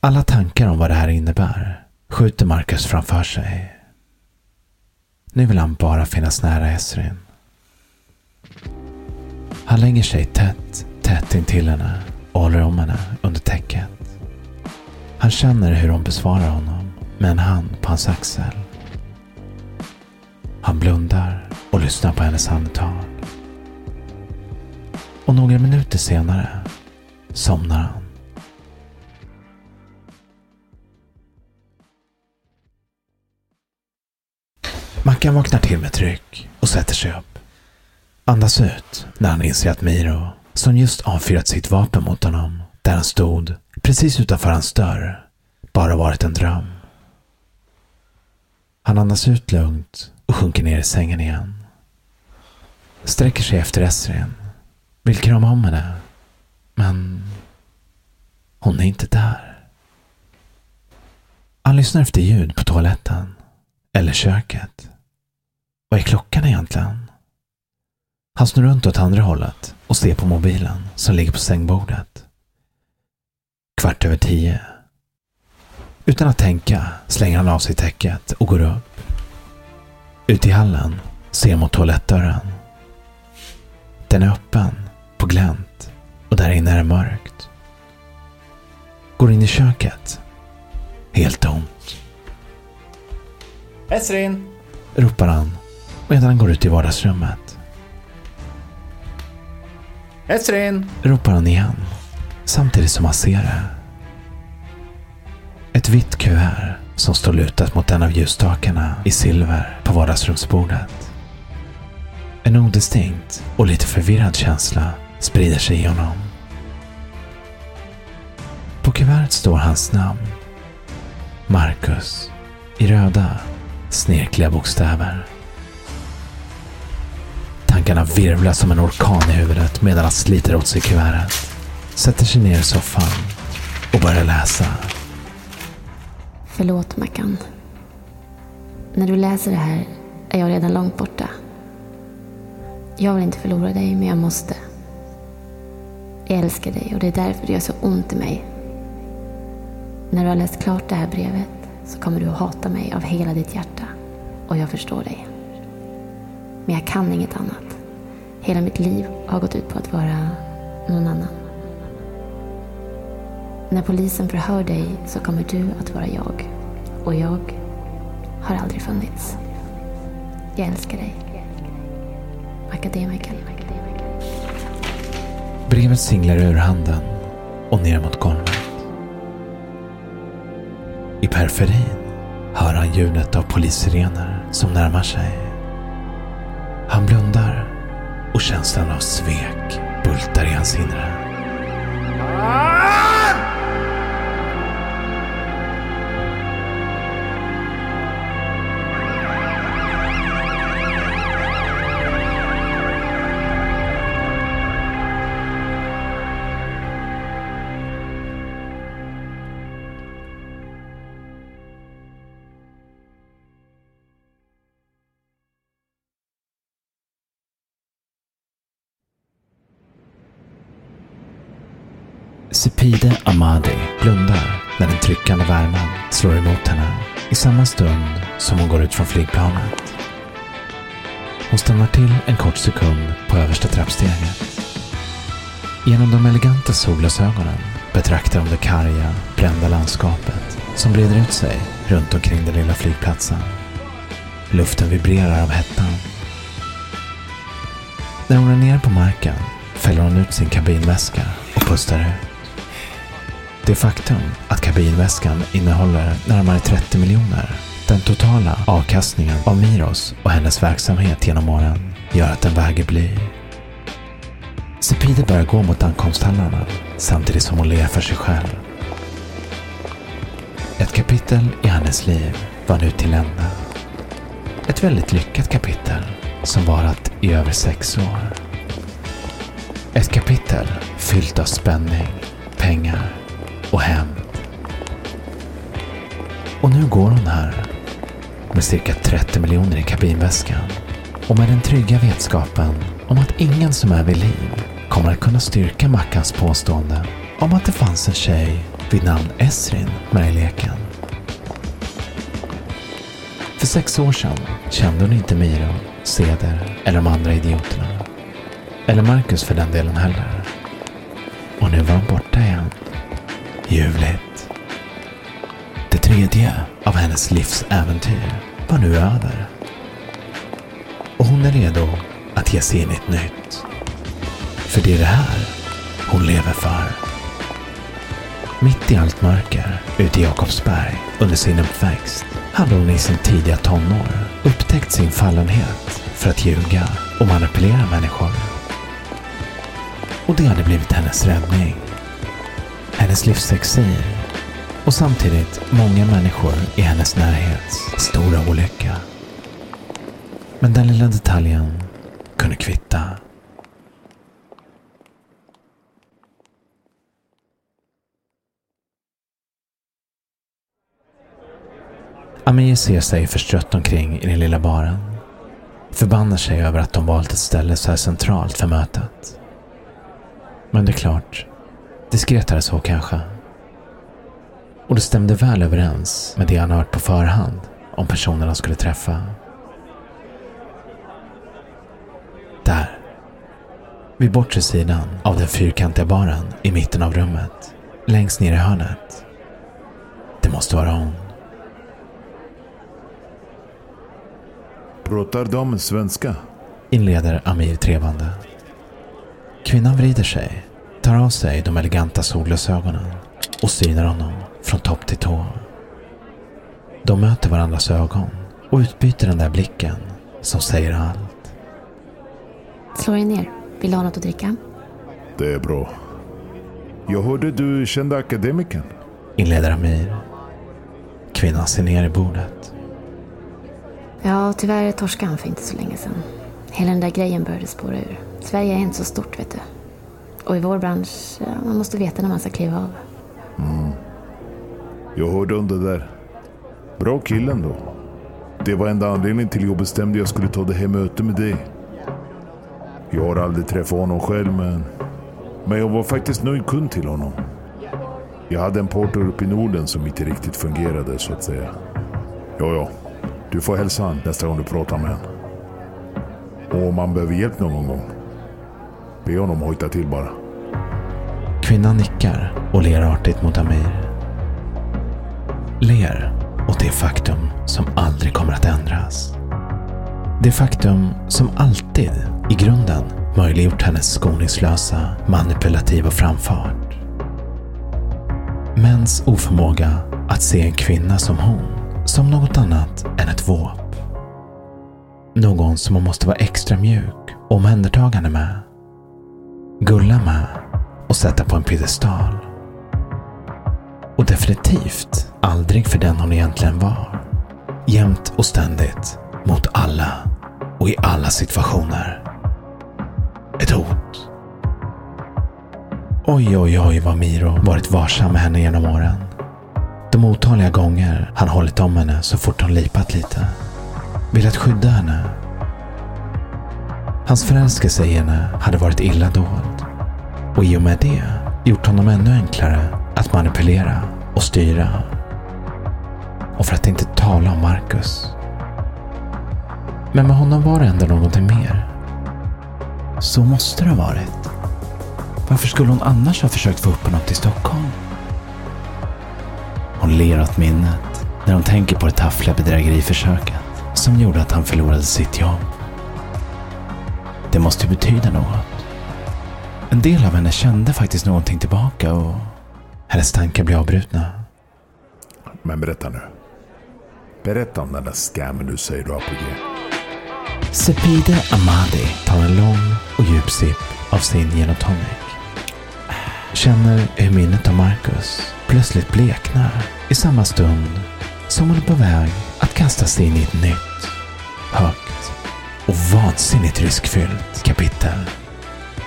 Alla tankar om vad det här innebär skjuter Marcus framför sig. Nu vill han bara finnas nära Esrin. Han lägger sig tätt, tätt intill henne håller om henne under täcket. Han känner hur hon besvarar honom med en hand på hans axel. Han blundar och lyssnar på hennes andetag. Och några minuter senare somnar han. Mackan vaknar till med tryck och sätter sig upp. Andas ut när han inser att Miro, som just avfyrat sitt vapen mot honom, där han stod precis utanför hans dörr, bara varit en dröm. Han andas ut lugnt och sjunker ner i sängen igen. Sträcker sig efter Esrin. Vill krama om henne. Men Hon är inte där. Han lyssnar efter ljud på toaletten. Eller köket. Vad är klockan egentligen? Han snurrar runt åt andra hållet och ser på mobilen som ligger på sängbordet. Kvart över tio. Utan att tänka slänger han av sig täcket och går upp. Ute i hallen ser mot toalettdörren. Den är öppen, på glänt och där inne är det mörkt. Går in i köket. Helt tomt. Esrin! Ropar han medan han går ut i vardagsrummet. Esrin! Ropar han igen. Samtidigt som han ser det. Ett vitt kuvert som står lutat mot en av ljusstakarna i silver på vardagsrumsbordet. En odistinkt och lite förvirrad känsla sprider sig i honom. På kuvertet står hans namn. Marcus. I röda, snirkliga bokstäver. Tankarna virvlar som en orkan i huvudet medan han sliter åt sig kuvertet. Sätter sig ner i soffan och börjar läsa. Förlåt Mackan. När du läser det här är jag redan långt borta. Jag vill inte förlora dig, men jag måste. Jag älskar dig och det är därför det gör så ont i mig. När du har läst klart det här brevet så kommer du att hata mig av hela ditt hjärta. Och jag förstår dig. Men jag kan inget annat. Hela mitt liv har gått ut på att vara någon annan. När polisen förhör dig så kommer du att vara jag. Och jag har aldrig funnits. Jag älskar dig. Akademiker. Brevet singlar ur handen och ner mot golvet. I periferin hör han ljudet av polissirener som närmar sig. Blundar och känslan av svek bultar i hans inre. Sepide Amadi blundar när den tryckande värmen slår emot henne i samma stund som hon går ut från flygplanet. Hon stannar till en kort sekund på översta trappsteget. Genom de eleganta solglasögonen betraktar hon det karga, brända landskapet som breder ut sig runt omkring den lilla flygplatsen. Luften vibrerar av hettan. När hon är nere på marken fäller hon ut sin kabinväska och pustar ut. Det faktum att kabinväskan innehåller närmare 30 miljoner, den totala avkastningen av Miros och hennes verksamhet genom åren, gör att den väger bly. Sepide börjar gå mot ankomsthallarna samtidigt som hon ler för sig själv. Ett kapitel i hennes liv var nu till ända. Ett väldigt lyckat kapitel som varat i över sex år. Ett kapitel fyllt av spänning, pengar hem. hämnd. Och nu går hon här med cirka 30 miljoner i kabinväskan och med den trygga vetskapen om att ingen som är vid liv kommer att kunna styrka Mackans påstående om att det fanns en tjej vid namn Esrin med i leken. För sex år sedan kände hon inte Miro, Ceder eller de andra idioterna. Eller Marcus för den delen heller. Och nu var hon borta igen. Ljuvligt. Det tredje av hennes livsäventyr var nu över. Och hon är redo att ge sig in i ett nytt. För det är det här hon lever för. Mitt i allt mörker ute i Jakobsberg under sin uppväxt hade hon i sin tidiga tonår upptäckt sin fallenhet för att ljuga och manipulera människor. Och det hade blivit hennes räddning hennes livsexil och samtidigt många människor i hennes närhet. Stora olycka. Men den lilla detaljen kunde kvitta. Amir ser sig förstrött omkring i den lilla baren. Förbannar sig över att de valt ett ställe så här centralt för mötet. Men det är klart, diskretare så kanske. Och det stämde väl överens med det han hört på förhand om personerna han skulle träffa. Där. Vid bortre sidan av den fyrkantiga baren i mitten av rummet. Längst ner i hörnet. Det måste vara hon. Pratar de svenska? Inleder Amir trevande. Kvinnan vrider sig, tar av sig de eleganta solglasögonen och synar honom från topp till tå. De möter varandras ögon och utbyter den där blicken som säger allt. Slå dig ner. Vill du ha något att dricka? Det är bra. Jag hörde du kände akademikern. Inleder Amir. Kvinnan ser ner i bordet. Ja, tyvärr torskade han för inte så länge sedan. Hela den där grejen började spåra ur. Sverige är inte så stort, vet du. Och i vår bransch, man måste veta när man ska kliva av. Mm. Jag hörde om det där. Bra killen då. Det var enda anledningen till jag bestämde jag skulle ta det här mötet med dig. Jag har aldrig träffat honom själv men... Men jag var faktiskt nöjd kund till honom. Jag hade en partner uppe i Norden som inte riktigt fungerade så att säga. Ja, ja. Du får hälsa han nästa gång du pratar med honom. Och om han behöver hjälp någon gång. Be honom hojta till bara. Kvinnan nickar och ler artigt mot Amir. Ler åt det faktum som aldrig kommer att ändras. Det faktum som alltid, i grunden, möjliggjort hennes skoningslösa, manipulativa framfart. Mäns oförmåga att se en kvinna som hon, som något annat än ett våp. Någon som man måste vara extra mjuk och omhändertagande med. Gulla med och sätta på en piedestal. Och definitivt aldrig för den hon egentligen var. Jämt och ständigt mot alla och i alla situationer. Ett hot. Oj, oj, oj vad Miro varit varsam med henne genom åren. De otaliga gånger han hållit om henne så fort hon lipat lite. Velat skydda henne. Hans förälskelse i henne hade varit illa dold. Och i och med det gjort honom ännu enklare att manipulera och styra. Och för att inte tala om Marcus. Men med honom var det ändå någonting mer. Så måste det ha varit. Varför skulle hon annars ha försökt få upp honom till Stockholm? Hon ler åt minnet när hon tänker på det taffliga bedrägeriförsöket som gjorde att han förlorade sitt jobb. Det måste ju betyda något. En del av henne kände faktiskt någonting tillbaka och hennes tankar blev avbrutna. Men berätta nu. Berätta om den där scammen du säger du har på G. Sepide Amadi tar en lång och djup sipp av sin gin och tonic. Känner hur minnet av Marcus plötsligt bleknar i samma stund som hon är på väg att kasta sig in i ett nytt, högt och vansinnigt riskfyllt kapitel